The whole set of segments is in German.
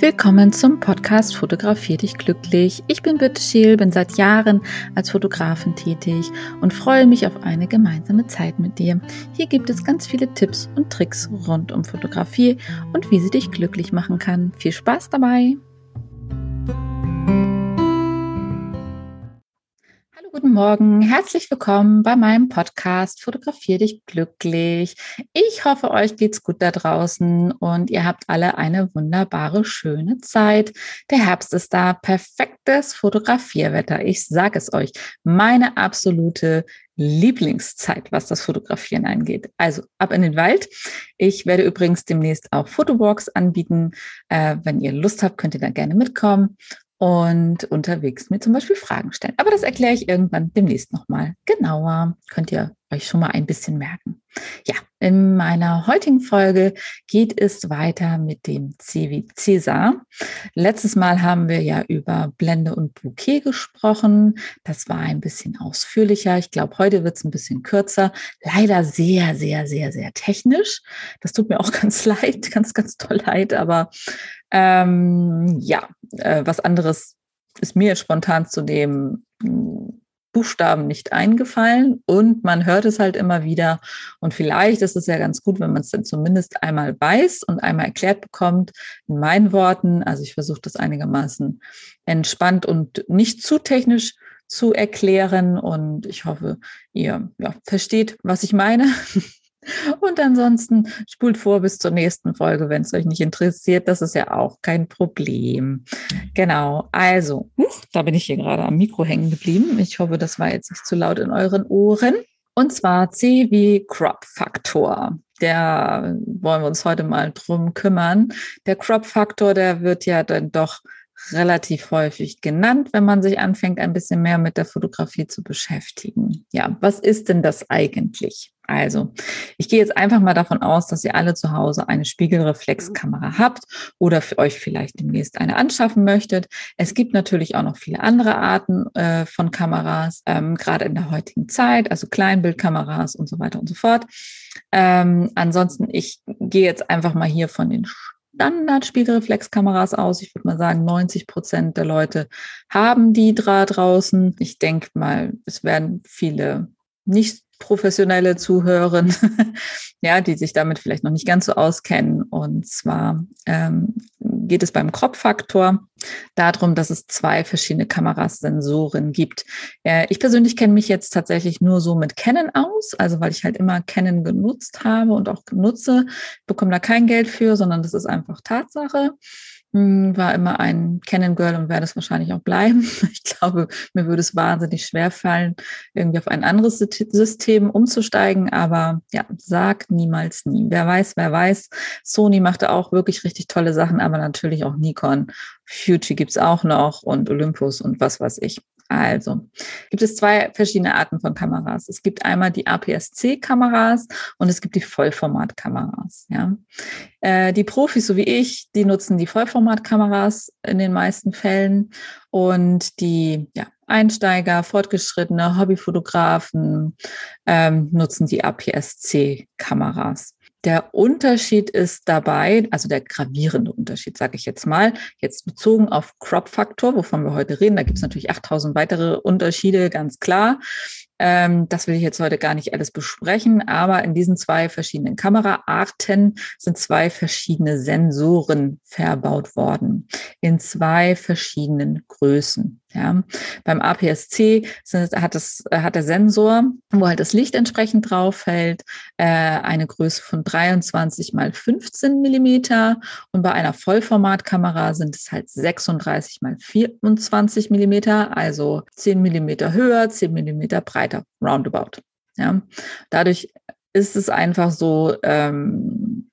Willkommen zum Podcast Fotografier dich glücklich. Ich bin Birte Scheel, bin seit Jahren als Fotografin tätig und freue mich auf eine gemeinsame Zeit mit dir. Hier gibt es ganz viele Tipps und Tricks rund um Fotografie und wie sie dich glücklich machen kann. Viel Spaß dabei! Guten Morgen, herzlich willkommen bei meinem Podcast Fotografier dich glücklich. Ich hoffe, euch geht's gut da draußen und ihr habt alle eine wunderbare, schöne Zeit. Der Herbst ist da, perfektes Fotografierwetter. Ich sage es euch, meine absolute Lieblingszeit, was das Fotografieren angeht. Also ab in den Wald. Ich werde übrigens demnächst auch Fotowalks anbieten. Äh, wenn ihr Lust habt, könnt ihr da gerne mitkommen und unterwegs mir zum Beispiel Fragen stellen. Aber das erkläre ich irgendwann demnächst nochmal genauer. Könnt ihr euch schon mal ein bisschen merken. Ja, in meiner heutigen Folge geht es weiter mit dem C Cäsar. Letztes Mal haben wir ja über Blende und Bouquet gesprochen. Das war ein bisschen ausführlicher. Ich glaube, heute wird es ein bisschen kürzer. Leider sehr, sehr, sehr, sehr technisch. Das tut mir auch ganz leid, ganz, ganz toll leid. Aber ähm, ja, äh, was anderes ist mir spontan zu dem hm, Buchstaben nicht eingefallen und man hört es halt immer wieder. Und vielleicht ist es ja ganz gut, wenn man es dann zumindest einmal weiß und einmal erklärt bekommt in meinen Worten. Also ich versuche das einigermaßen entspannt und nicht zu technisch zu erklären. Und ich hoffe, ihr ja, versteht, was ich meine. Und ansonsten spult vor bis zur nächsten Folge, wenn es euch nicht interessiert. Das ist ja auch kein Problem. Genau. Also, da bin ich hier gerade am Mikro hängen geblieben. Ich hoffe, das war jetzt nicht zu laut in euren Ohren. Und zwar C wie Crop Faktor. Der wollen wir uns heute mal drum kümmern. Der Crop Faktor, der wird ja dann doch relativ häufig genannt, wenn man sich anfängt, ein bisschen mehr mit der Fotografie zu beschäftigen. Ja, was ist denn das eigentlich? Also, ich gehe jetzt einfach mal davon aus, dass ihr alle zu Hause eine Spiegelreflexkamera habt oder für euch vielleicht demnächst eine anschaffen möchtet. Es gibt natürlich auch noch viele andere Arten äh, von Kameras, ähm, gerade in der heutigen Zeit, also Kleinbildkameras und so weiter und so fort. Ähm, ansonsten, ich gehe jetzt einfach mal hier von den Standard-Spiegelreflexkameras aus. Ich würde mal sagen, 90 Prozent der Leute haben die da draußen. Ich denke mal, es werden viele nicht professionelle Zuhörer, ja, die sich damit vielleicht noch nicht ganz so auskennen. Und zwar ähm, geht es beim Crop-Faktor darum, dass es zwei verschiedene Kamerasensoren gibt. Äh, ich persönlich kenne mich jetzt tatsächlich nur so mit Canon aus, also weil ich halt immer Canon genutzt habe und auch nutze, bekomme da kein Geld für, sondern das ist einfach Tatsache. Hm, war immer ein Canon Girl und werde es wahrscheinlich auch bleiben. Ich glaube, mir würde es wahnsinnig schwer fallen, irgendwie auf ein anderes System umzusteigen. Aber ja, sag niemals nie. Wer weiß, wer weiß. Sony machte auch wirklich richtig tolle Sachen, aber natürlich auch Nikon. Fuji gibt's auch noch und Olympus und was weiß ich. Also gibt es zwei verschiedene Arten von Kameras. Es gibt einmal die APS-C-Kameras und es gibt die Vollformatkameras. Ja. Äh, die Profis, so wie ich, die nutzen die Vollformatkameras in den meisten Fällen und die ja, Einsteiger, fortgeschrittene Hobbyfotografen ähm, nutzen die APS-C-Kameras. Der Unterschied ist dabei, also der gravierende Unterschied, sage ich jetzt mal, jetzt bezogen auf Crop-Faktor, wovon wir heute reden. Da gibt es natürlich 8000 weitere Unterschiede, ganz klar. Ähm, das will ich jetzt heute gar nicht alles besprechen, aber in diesen zwei verschiedenen Kameraarten sind zwei verschiedene Sensoren verbaut worden in zwei verschiedenen Größen. Ja, beim APS-C hat, hat der Sensor, wo halt das Licht entsprechend drauf fällt, äh, eine Größe von 23 mal 15 Millimeter und bei einer Vollformatkamera sind es halt 36 mal 24 Millimeter, also 10 Millimeter höher, 10 Millimeter breiter roundabout. Ja. Dadurch ist es einfach so, ähm,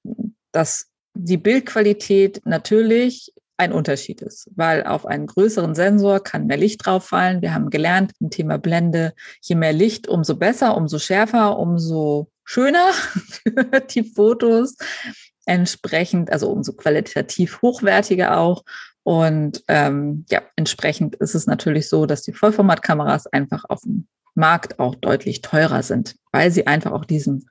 dass die Bildqualität natürlich ein Unterschied ist, weil auf einen größeren Sensor kann mehr Licht drauf fallen. Wir haben gelernt im Thema Blende, je mehr Licht, umso besser, umso schärfer, umso schöner die Fotos. Entsprechend, also umso qualitativ hochwertiger auch. Und ähm, ja, entsprechend ist es natürlich so, dass die Vollformatkameras einfach auf dem Markt auch deutlich teurer sind, weil sie einfach auch diesen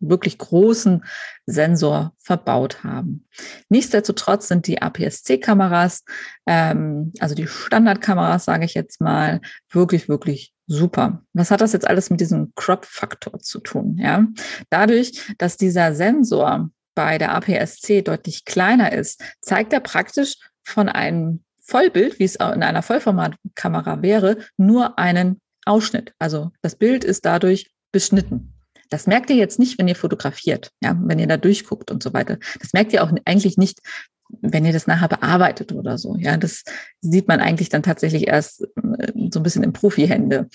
wirklich großen Sensor verbaut haben. Nichtsdestotrotz sind die APS-C-Kameras, ähm, also die Standardkameras, sage ich jetzt mal, wirklich, wirklich super. Was hat das jetzt alles mit diesem Crop-Faktor zu tun? Ja, dadurch, dass dieser Sensor bei der APS-C deutlich kleiner ist, zeigt er praktisch von einem Vollbild, wie es in einer Vollformatkamera wäre, nur einen Ausschnitt. Also das Bild ist dadurch beschnitten. Das merkt ihr jetzt nicht, wenn ihr fotografiert, ja, wenn ihr da durchguckt und so weiter. Das merkt ihr auch eigentlich nicht, wenn ihr das nachher bearbeitet oder so. Ja, das sieht man eigentlich dann tatsächlich erst äh, so ein bisschen in Profihände,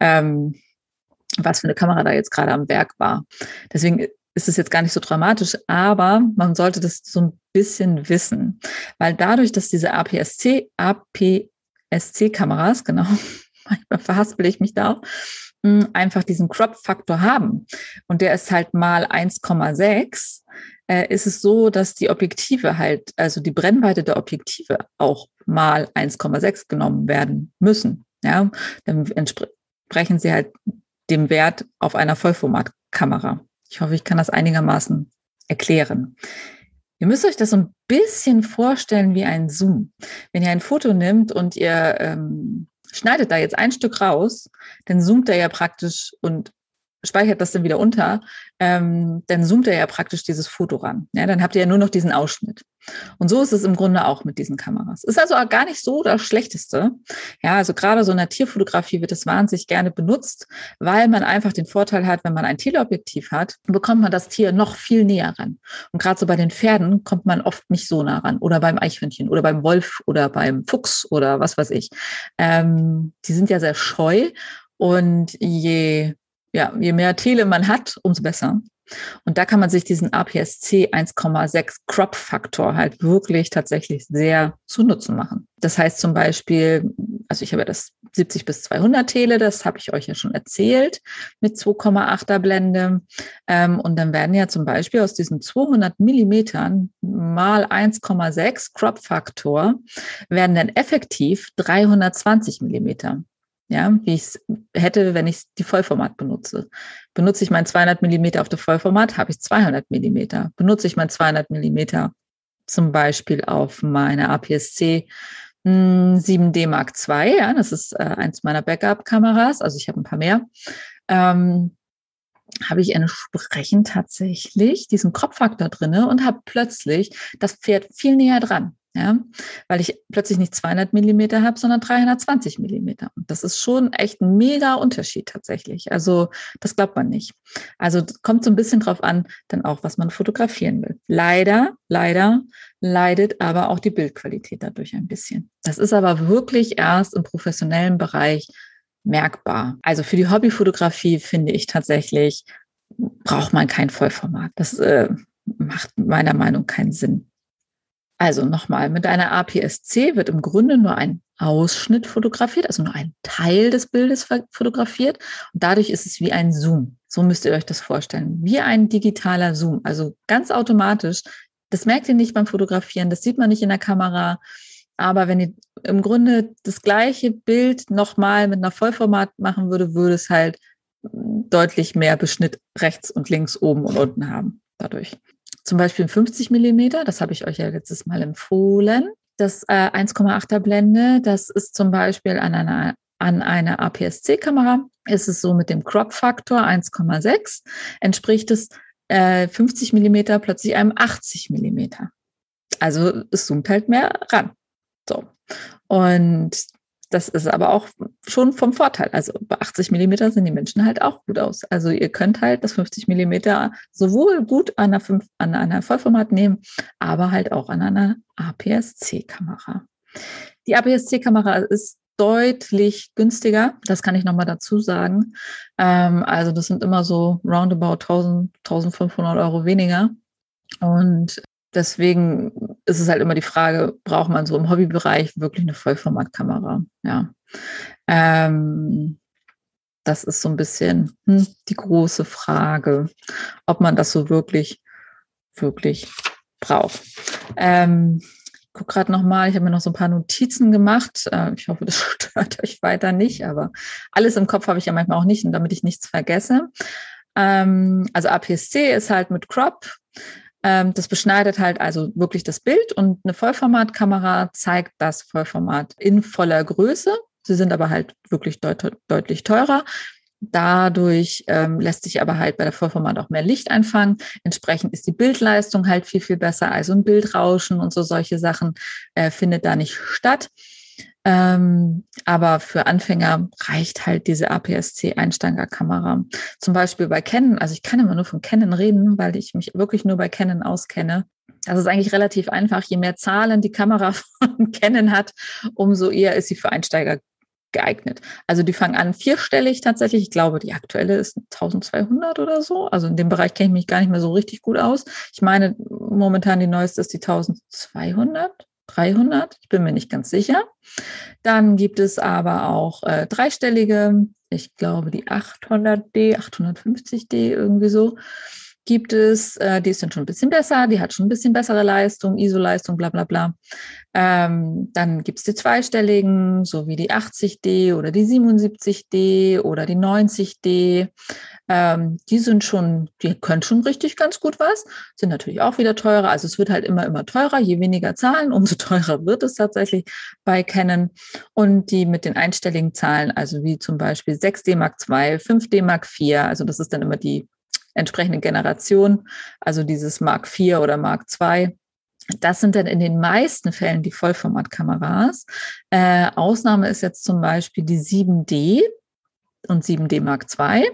ähm, was für eine Kamera da jetzt gerade am Werk war. Deswegen ist es jetzt gar nicht so dramatisch, aber man sollte das so ein bisschen wissen, weil dadurch, dass diese APS-C, APS-C-Kameras, genau, manchmal verhaspel ich mich da auch, einfach diesen Crop-Faktor haben und der ist halt mal 1,6, äh, ist es so, dass die Objektive halt, also die Brennweite der Objektive auch mal 1,6 genommen werden müssen. Ja, dann entsprechen sie halt dem Wert auf einer Vollformatkamera. Ich hoffe, ich kann das einigermaßen erklären. Ihr müsst euch das so ein bisschen vorstellen wie ein Zoom. Wenn ihr ein Foto nimmt und ihr ähm, schneidet da jetzt ein Stück raus, dann zoomt er ja praktisch und speichert das dann wieder unter, ähm, dann zoomt er ja praktisch dieses Foto ran. Ja, dann habt ihr ja nur noch diesen Ausschnitt. Und so ist es im Grunde auch mit diesen Kameras. Ist also auch gar nicht so das Schlechteste. Ja, also gerade so in der Tierfotografie wird es wahnsinnig gerne benutzt, weil man einfach den Vorteil hat, wenn man ein Teleobjektiv hat, bekommt man das Tier noch viel näher ran. Und gerade so bei den Pferden kommt man oft nicht so nah ran. Oder beim Eichhörnchen oder beim Wolf oder beim Fuchs oder was weiß ich. Ähm, die sind ja sehr scheu. Und je ja, je mehr Tele man hat, umso besser. Und da kann man sich diesen APS-C 1,6 Crop-Faktor halt wirklich tatsächlich sehr zu Nutzen machen. Das heißt zum Beispiel, also ich habe das 70 bis 200 Tele, das habe ich euch ja schon erzählt, mit 2,8er Blende. Ähm, und dann werden ja zum Beispiel aus diesen 200 Millimetern mal 1,6 Crop-Faktor werden dann effektiv 320 Millimeter ja, wie ich es hätte, wenn ich die Vollformat benutze. Benutze ich mein 200 Millimeter auf der Vollformat, habe ich 200 Millimeter. Benutze ich mein 200 Millimeter zum Beispiel auf meine APS-C 7D hm, Mark II, ja, das ist äh, eins meiner Backup-Kameras, also ich habe ein paar mehr, ähm, habe ich entsprechend tatsächlich diesen Kopffaktor drinne und habe plötzlich das Pferd viel näher dran ja, weil ich plötzlich nicht 200 Millimeter habe, sondern 320 Millimeter. Und das ist schon echt ein mega Unterschied tatsächlich. Also das glaubt man nicht. Also kommt so ein bisschen drauf an, dann auch, was man fotografieren will. Leider, leider leidet aber auch die Bildqualität dadurch ein bisschen. Das ist aber wirklich erst im professionellen Bereich merkbar. Also für die Hobbyfotografie finde ich tatsächlich, braucht man kein Vollformat. Das äh, macht meiner Meinung keinen Sinn. Also nochmal, mit einer APS-C wird im Grunde nur ein Ausschnitt fotografiert, also nur ein Teil des Bildes fotografiert. Und dadurch ist es wie ein Zoom. So müsst ihr euch das vorstellen. Wie ein digitaler Zoom. Also ganz automatisch. Das merkt ihr nicht beim Fotografieren, das sieht man nicht in der Kamera. Aber wenn ihr im Grunde das gleiche Bild nochmal mit einer Vollformat machen würde, würde es halt deutlich mehr Beschnitt rechts und links, oben und unten haben dadurch zum Beispiel 50 Millimeter, das habe ich euch ja letztes Mal empfohlen. Das äh, 1,8er Blende, das ist zum Beispiel an einer, an einer APS-C-Kamera, ist es so mit dem Crop-Faktor 1,6, entspricht es äh, 50 Millimeter plötzlich einem 80 Millimeter. Also es zoomt halt mehr ran. So. Und das ist aber auch schon vom Vorteil. Also bei 80 Millimeter sehen die Menschen halt auch gut aus. Also ihr könnt halt das 50 Millimeter sowohl gut an einer, 5, an einer Vollformat nehmen, aber halt auch an einer APS-C-Kamera. Die APS-C-Kamera ist deutlich günstiger. Das kann ich nochmal dazu sagen. Ähm, also das sind immer so roundabout 1000, 1500 Euro weniger. Und deswegen ist es halt immer die Frage, braucht man so im Hobbybereich wirklich eine Vollformatkamera? Ja. Ähm, das ist so ein bisschen hm, die große Frage, ob man das so wirklich, wirklich braucht. Ähm, ich gucke gerade nochmal, ich habe mir noch so ein paar Notizen gemacht. Äh, ich hoffe, das stört euch weiter nicht, aber alles im Kopf habe ich ja manchmal auch nicht damit ich nichts vergesse. Ähm, also APS-C ist halt mit Crop. Ähm, das beschneidet halt also wirklich das Bild und eine Vollformatkamera zeigt das Vollformat in voller Größe. Sie sind aber halt wirklich deut deutlich teurer. Dadurch ähm, lässt sich aber halt bei der Vollformat auch mehr Licht einfangen. Entsprechend ist die Bildleistung halt viel, viel besser. Also ein Bildrauschen und so solche Sachen äh, findet da nicht statt. Ähm, aber für Anfänger reicht halt diese APS-C-Einsteigerkamera. Zum Beispiel bei Canon, also ich kann immer nur von Canon reden, weil ich mich wirklich nur bei Canon auskenne. Das ist eigentlich relativ einfach. Je mehr Zahlen die Kamera von Canon hat, umso eher ist sie für Einsteiger geeignet. Also die fangen an vierstellig tatsächlich. Ich glaube, die aktuelle ist 1200 oder so. Also in dem Bereich kenne ich mich gar nicht mehr so richtig gut aus. Ich meine, momentan die neueste ist die 1200. 300, ich bin mir nicht ganz sicher. Dann gibt es aber auch äh, dreistellige, ich glaube die 800D, 850D irgendwie so gibt es, äh, die ist dann schon ein bisschen besser, die hat schon ein bisschen bessere Leistung, ISO-Leistung, bla bla bla. Ähm, dann gibt es die zweistelligen, so wie die 80D oder die 77D oder die 90D. Ähm, die sind schon, die können schon richtig ganz gut was, sind natürlich auch wieder teurer. Also es wird halt immer, immer teurer. Je weniger Zahlen, umso teurer wird es tatsächlich bei Canon. Und die mit den einstelligen Zahlen, also wie zum Beispiel 6D Mark II, 5D Mark IV, also das ist dann immer die entsprechende Generation, also dieses Mark IV oder Mark II. Das sind dann in den meisten Fällen die Vollformatkameras. Äh, Ausnahme ist jetzt zum Beispiel die 7D und 7D Mark II.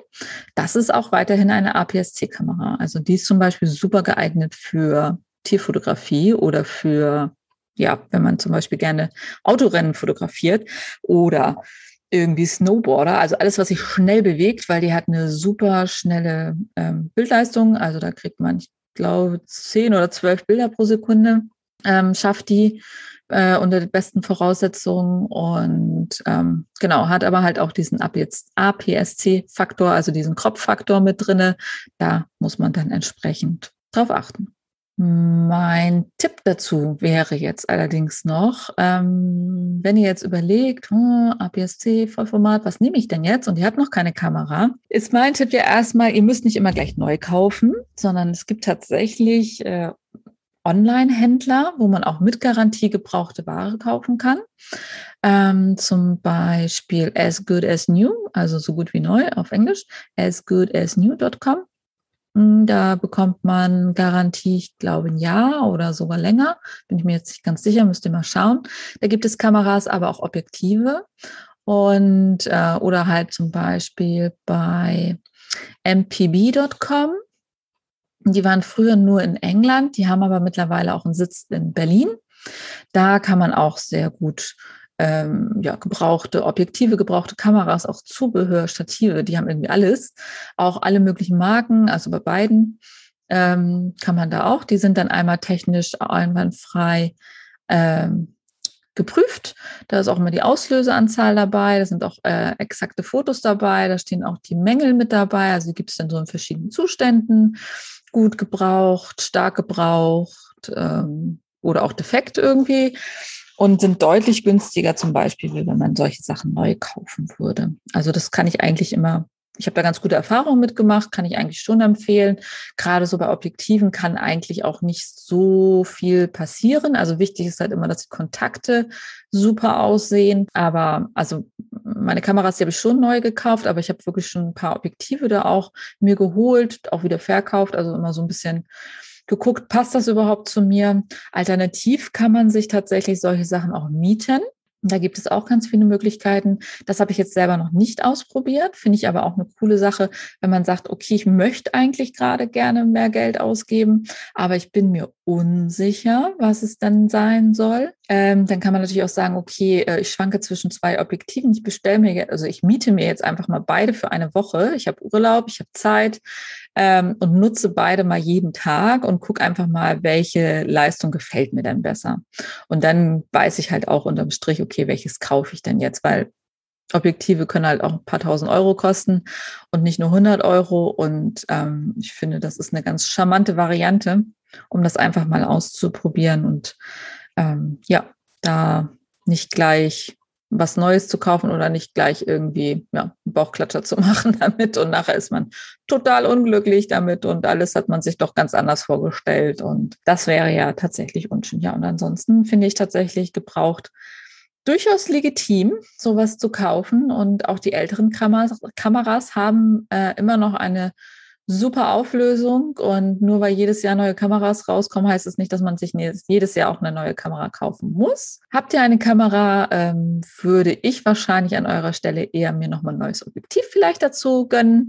Das ist auch weiterhin eine APS-C-Kamera. Also die ist zum Beispiel super geeignet für Tierfotografie oder für, ja, wenn man zum Beispiel gerne Autorennen fotografiert oder irgendwie Snowboarder, also alles, was sich schnell bewegt, weil die hat eine super schnelle ähm, Bildleistung. Also da kriegt man, ich glaube, zehn oder zwölf Bilder pro Sekunde, ähm, schafft die äh, unter den besten Voraussetzungen und ähm, genau, hat aber halt auch diesen APS-C-Faktor, also diesen Crop-Faktor mit drinne. Da muss man dann entsprechend drauf achten. Mein Tipp dazu wäre jetzt allerdings noch, ähm, wenn ihr jetzt überlegt, hm, APS-C, Vollformat, was nehme ich denn jetzt? Und ihr habt noch keine Kamera, ist mein Tipp ja erstmal, ihr müsst nicht immer gleich neu kaufen, sondern es gibt tatsächlich äh, Online-Händler, wo man auch mit Garantie gebrauchte Ware kaufen kann. Ähm, zum Beispiel as good as new, also so gut wie neu auf Englisch, as good as new.com. Hm, da bekommt man Garantie, ich glaube, ein Jahr oder sogar länger. Bin ich mir jetzt nicht ganz sicher, müsst ihr mal schauen. Da gibt es Kameras, aber auch Objektive. Und äh, oder halt zum Beispiel bei mpb.com. Die waren früher nur in England, die haben aber mittlerweile auch einen Sitz in Berlin. Da kann man auch sehr gut ähm, ja, gebrauchte Objektive, gebrauchte Kameras, auch Zubehör, Stative, die haben irgendwie alles, auch alle möglichen Marken, also bei beiden ähm, kann man da auch, die sind dann einmal technisch einwandfrei ähm, geprüft. Da ist auch immer die Auslöseanzahl dabei, da sind auch äh, exakte Fotos dabei, da stehen auch die Mängel mit dabei, also gibt es dann so in verschiedenen Zuständen, gut gebraucht, stark gebraucht ähm, oder auch defekt irgendwie und sind deutlich günstiger zum Beispiel, wenn man solche Sachen neu kaufen würde. Also das kann ich eigentlich immer, ich habe da ganz gute Erfahrungen mitgemacht, kann ich eigentlich schon empfehlen. Gerade so bei Objektiven kann eigentlich auch nicht so viel passieren. Also wichtig ist halt immer, dass die Kontakte super aussehen. Aber also meine Kameras, die habe ich schon neu gekauft, aber ich habe wirklich schon ein paar Objektive da auch mir geholt, auch wieder verkauft. Also immer so ein bisschen geguckt, passt das überhaupt zu mir? Alternativ kann man sich tatsächlich solche Sachen auch mieten. Da gibt es auch ganz viele Möglichkeiten. Das habe ich jetzt selber noch nicht ausprobiert, finde ich aber auch eine coole Sache, wenn man sagt, okay, ich möchte eigentlich gerade gerne mehr Geld ausgeben, aber ich bin mir unsicher, was es dann sein soll. Ähm, dann kann man natürlich auch sagen, okay, äh, ich schwanke zwischen zwei Objektiven. Ich bestelle mir, also ich miete mir jetzt einfach mal beide für eine Woche. Ich habe Urlaub, ich habe Zeit ähm, und nutze beide mal jeden Tag und gucke einfach mal, welche Leistung gefällt mir denn besser. Und dann weiß ich halt auch unterm Strich, okay, welches kaufe ich denn jetzt, weil Objektive können halt auch ein paar tausend Euro kosten und nicht nur 100 Euro. Und ähm, ich finde, das ist eine ganz charmante Variante, um das einfach mal auszuprobieren und ähm, ja, da nicht gleich was Neues zu kaufen oder nicht gleich irgendwie ja, Bauchklatscher zu machen damit. Und nachher ist man total unglücklich damit und alles hat man sich doch ganz anders vorgestellt. Und das wäre ja tatsächlich unschön. Ja, und ansonsten finde ich tatsächlich gebraucht durchaus legitim, sowas zu kaufen. Und auch die älteren Kameras, Kameras haben äh, immer noch eine super Auflösung und nur weil jedes Jahr neue Kameras rauskommen, heißt es nicht, dass man sich jedes Jahr auch eine neue Kamera kaufen muss. Habt ihr eine Kamera, ähm, würde ich wahrscheinlich an eurer Stelle eher mir nochmal ein neues Objektiv vielleicht dazu gönnen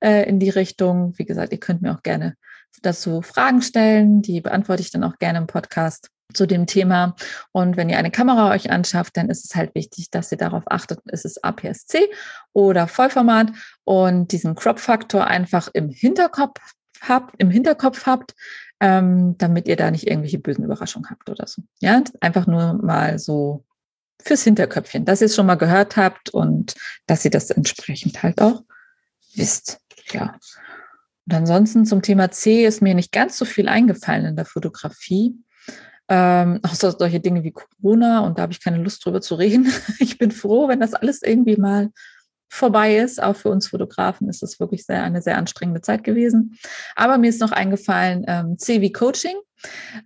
äh, in die Richtung. Wie gesagt, ihr könnt mir auch gerne dazu Fragen stellen, die beantworte ich dann auch gerne im Podcast zu dem Thema. Und wenn ihr eine Kamera euch anschafft, dann ist es halt wichtig, dass ihr darauf achtet, ist es APS-C oder Vollformat und diesen Crop-Faktor einfach im Hinterkopf habt, im Hinterkopf habt, ähm, damit ihr da nicht irgendwelche bösen Überraschungen habt oder so. Ja, einfach nur mal so fürs Hinterköpfchen, dass ihr es schon mal gehört habt und dass ihr das entsprechend halt auch wisst. Ja. Und ansonsten zum Thema C ist mir nicht ganz so viel eingefallen in der Fotografie. Ähm, außer solche Dinge wie Corona und da habe ich keine Lust drüber zu reden. Ich bin froh, wenn das alles irgendwie mal vorbei ist. Auch für uns Fotografen ist es wirklich sehr, eine sehr anstrengende Zeit gewesen. Aber mir ist noch eingefallen, ähm, CW Coaching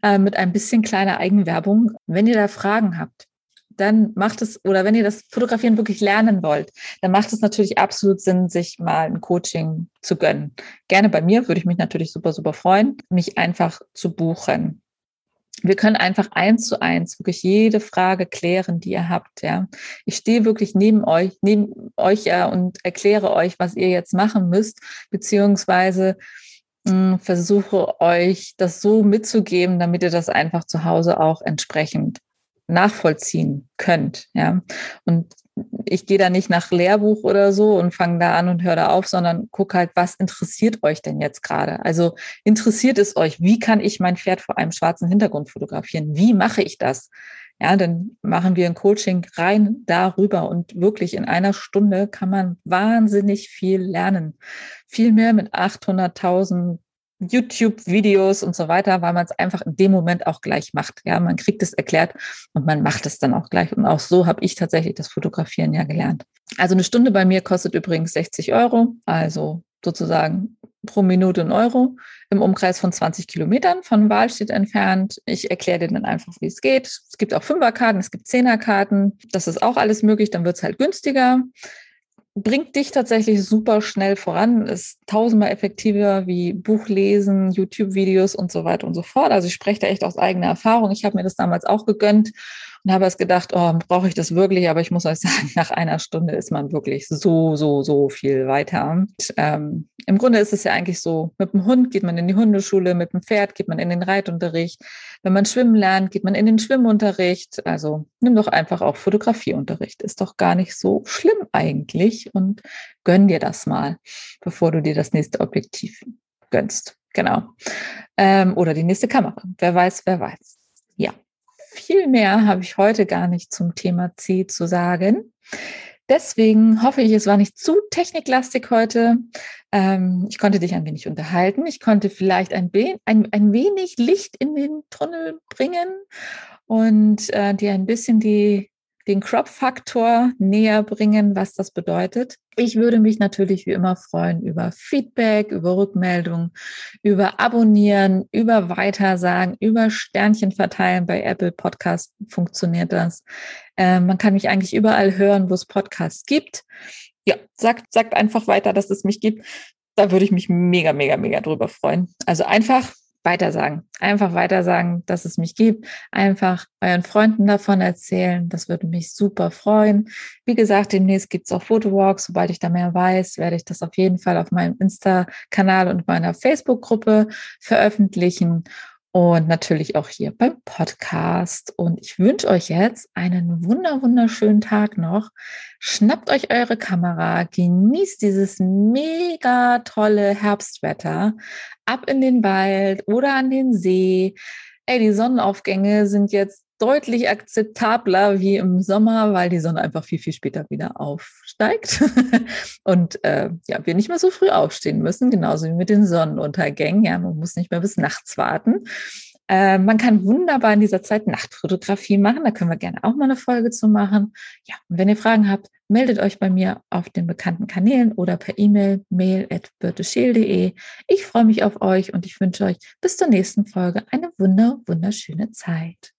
äh, mit ein bisschen kleiner Eigenwerbung. Wenn ihr da Fragen habt, dann macht es, oder wenn ihr das Fotografieren wirklich lernen wollt, dann macht es natürlich absolut Sinn, sich mal ein Coaching zu gönnen. Gerne bei mir, würde ich mich natürlich super, super freuen, mich einfach zu buchen wir können einfach eins zu eins wirklich jede Frage klären, die ihr habt. Ja, ich stehe wirklich neben euch, neben euch ja und erkläre euch, was ihr jetzt machen müsst, beziehungsweise mh, hm, versuche euch das so mitzugeben, damit ihr das einfach zu Hause auch entsprechend nachvollziehen könnt. Ja, und ich gehe da nicht nach Lehrbuch oder so und fange da an und höre da auf, sondern guck halt, was interessiert euch denn jetzt gerade? Also interessiert es euch, wie kann ich mein Pferd vor einem schwarzen Hintergrund fotografieren? Wie mache ich das? Ja, dann machen wir ein Coaching rein darüber und wirklich in einer Stunde kann man wahnsinnig viel lernen. Viel mehr mit 800.000 YouTube-Videos und so weiter, weil man es einfach in dem Moment auch gleich macht. Ja, man kriegt es erklärt und man macht es dann auch gleich. Und auch so habe ich tatsächlich das Fotografieren ja gelernt. Also eine Stunde bei mir kostet übrigens 60 Euro, also sozusagen pro Minute ein Euro im Umkreis von 20 Kilometern von Wahlstedt entfernt. Ich erkläre dir dann einfach, wie es geht. Es gibt auch Fünferkarten, es gibt Zehnerkarten. Das ist auch alles möglich, dann wird es halt günstiger bringt dich tatsächlich super schnell voran, ist tausendmal effektiver wie Buchlesen, YouTube-Videos und so weiter und so fort. Also ich spreche da echt aus eigener Erfahrung. Ich habe mir das damals auch gegönnt und habe erst gedacht, oh, brauche ich das wirklich? Aber ich muss euch sagen, nach einer Stunde ist man wirklich so, so, so viel weiter. Und, ähm, Im Grunde ist es ja eigentlich so, mit dem Hund geht man in die Hundeschule, mit dem Pferd geht man in den Reitunterricht. Wenn man schwimmen lernt, geht man in den Schwimmunterricht. Also nimm doch einfach auch Fotografieunterricht. Ist doch gar nicht so schlimm eigentlich und gönn dir das mal, bevor du dir das nächste Objektiv gönnst. Genau. Ähm, oder die nächste Kamera. Wer weiß, wer weiß. Ja viel mehr habe ich heute gar nicht zum Thema C zu sagen. Deswegen hoffe ich, es war nicht zu techniklastig heute. Ähm, ich konnte dich ein wenig unterhalten. Ich konnte vielleicht ein, ein, ein wenig Licht in den Tunnel bringen und äh, dir ein bisschen die den Crop-Faktor näher bringen, was das bedeutet. Ich würde mich natürlich wie immer freuen über Feedback, über Rückmeldungen, über Abonnieren, über Weitersagen, über Sternchen verteilen. Bei Apple Podcast funktioniert das. Äh, man kann mich eigentlich überall hören, wo es Podcasts gibt. Ja, sagt, sagt einfach weiter, dass es mich gibt. Da würde ich mich mega, mega, mega drüber freuen. Also einfach weitersagen. Einfach weitersagen, dass es mich gibt. Einfach euren Freunden davon erzählen. Das würde mich super freuen. Wie gesagt, demnächst gibt es auch Fotowalks. Sobald ich da mehr weiß, werde ich das auf jeden Fall auf meinem Insta-Kanal und meiner Facebook-Gruppe veröffentlichen und natürlich auch hier beim Podcast. Und ich wünsche euch jetzt einen wunder, wunderschönen Tag noch. Schnappt euch eure Kamera, genießt dieses mega tolle Herbstwetter, ab in den Wald oder an den See. Ey, die Sonnenaufgänge sind jetzt deutlich akzeptabler wie im Sommer, weil die Sonne einfach viel, viel später wieder aufsteigt und äh, ja, wir nicht mehr so früh aufstehen müssen, genauso wie mit den Sonnenuntergängen. Ja, man muss nicht mehr bis nachts warten. Äh, man kann wunderbar in dieser Zeit Nachtfotografie machen. Da können wir gerne auch mal eine Folge zu machen. Ja, und wenn ihr Fragen habt, meldet euch bei mir auf den bekannten Kanälen oder per E-Mail mail at Ich freue mich auf euch und ich wünsche euch bis zur nächsten Folge eine wunder, wunderschöne Zeit.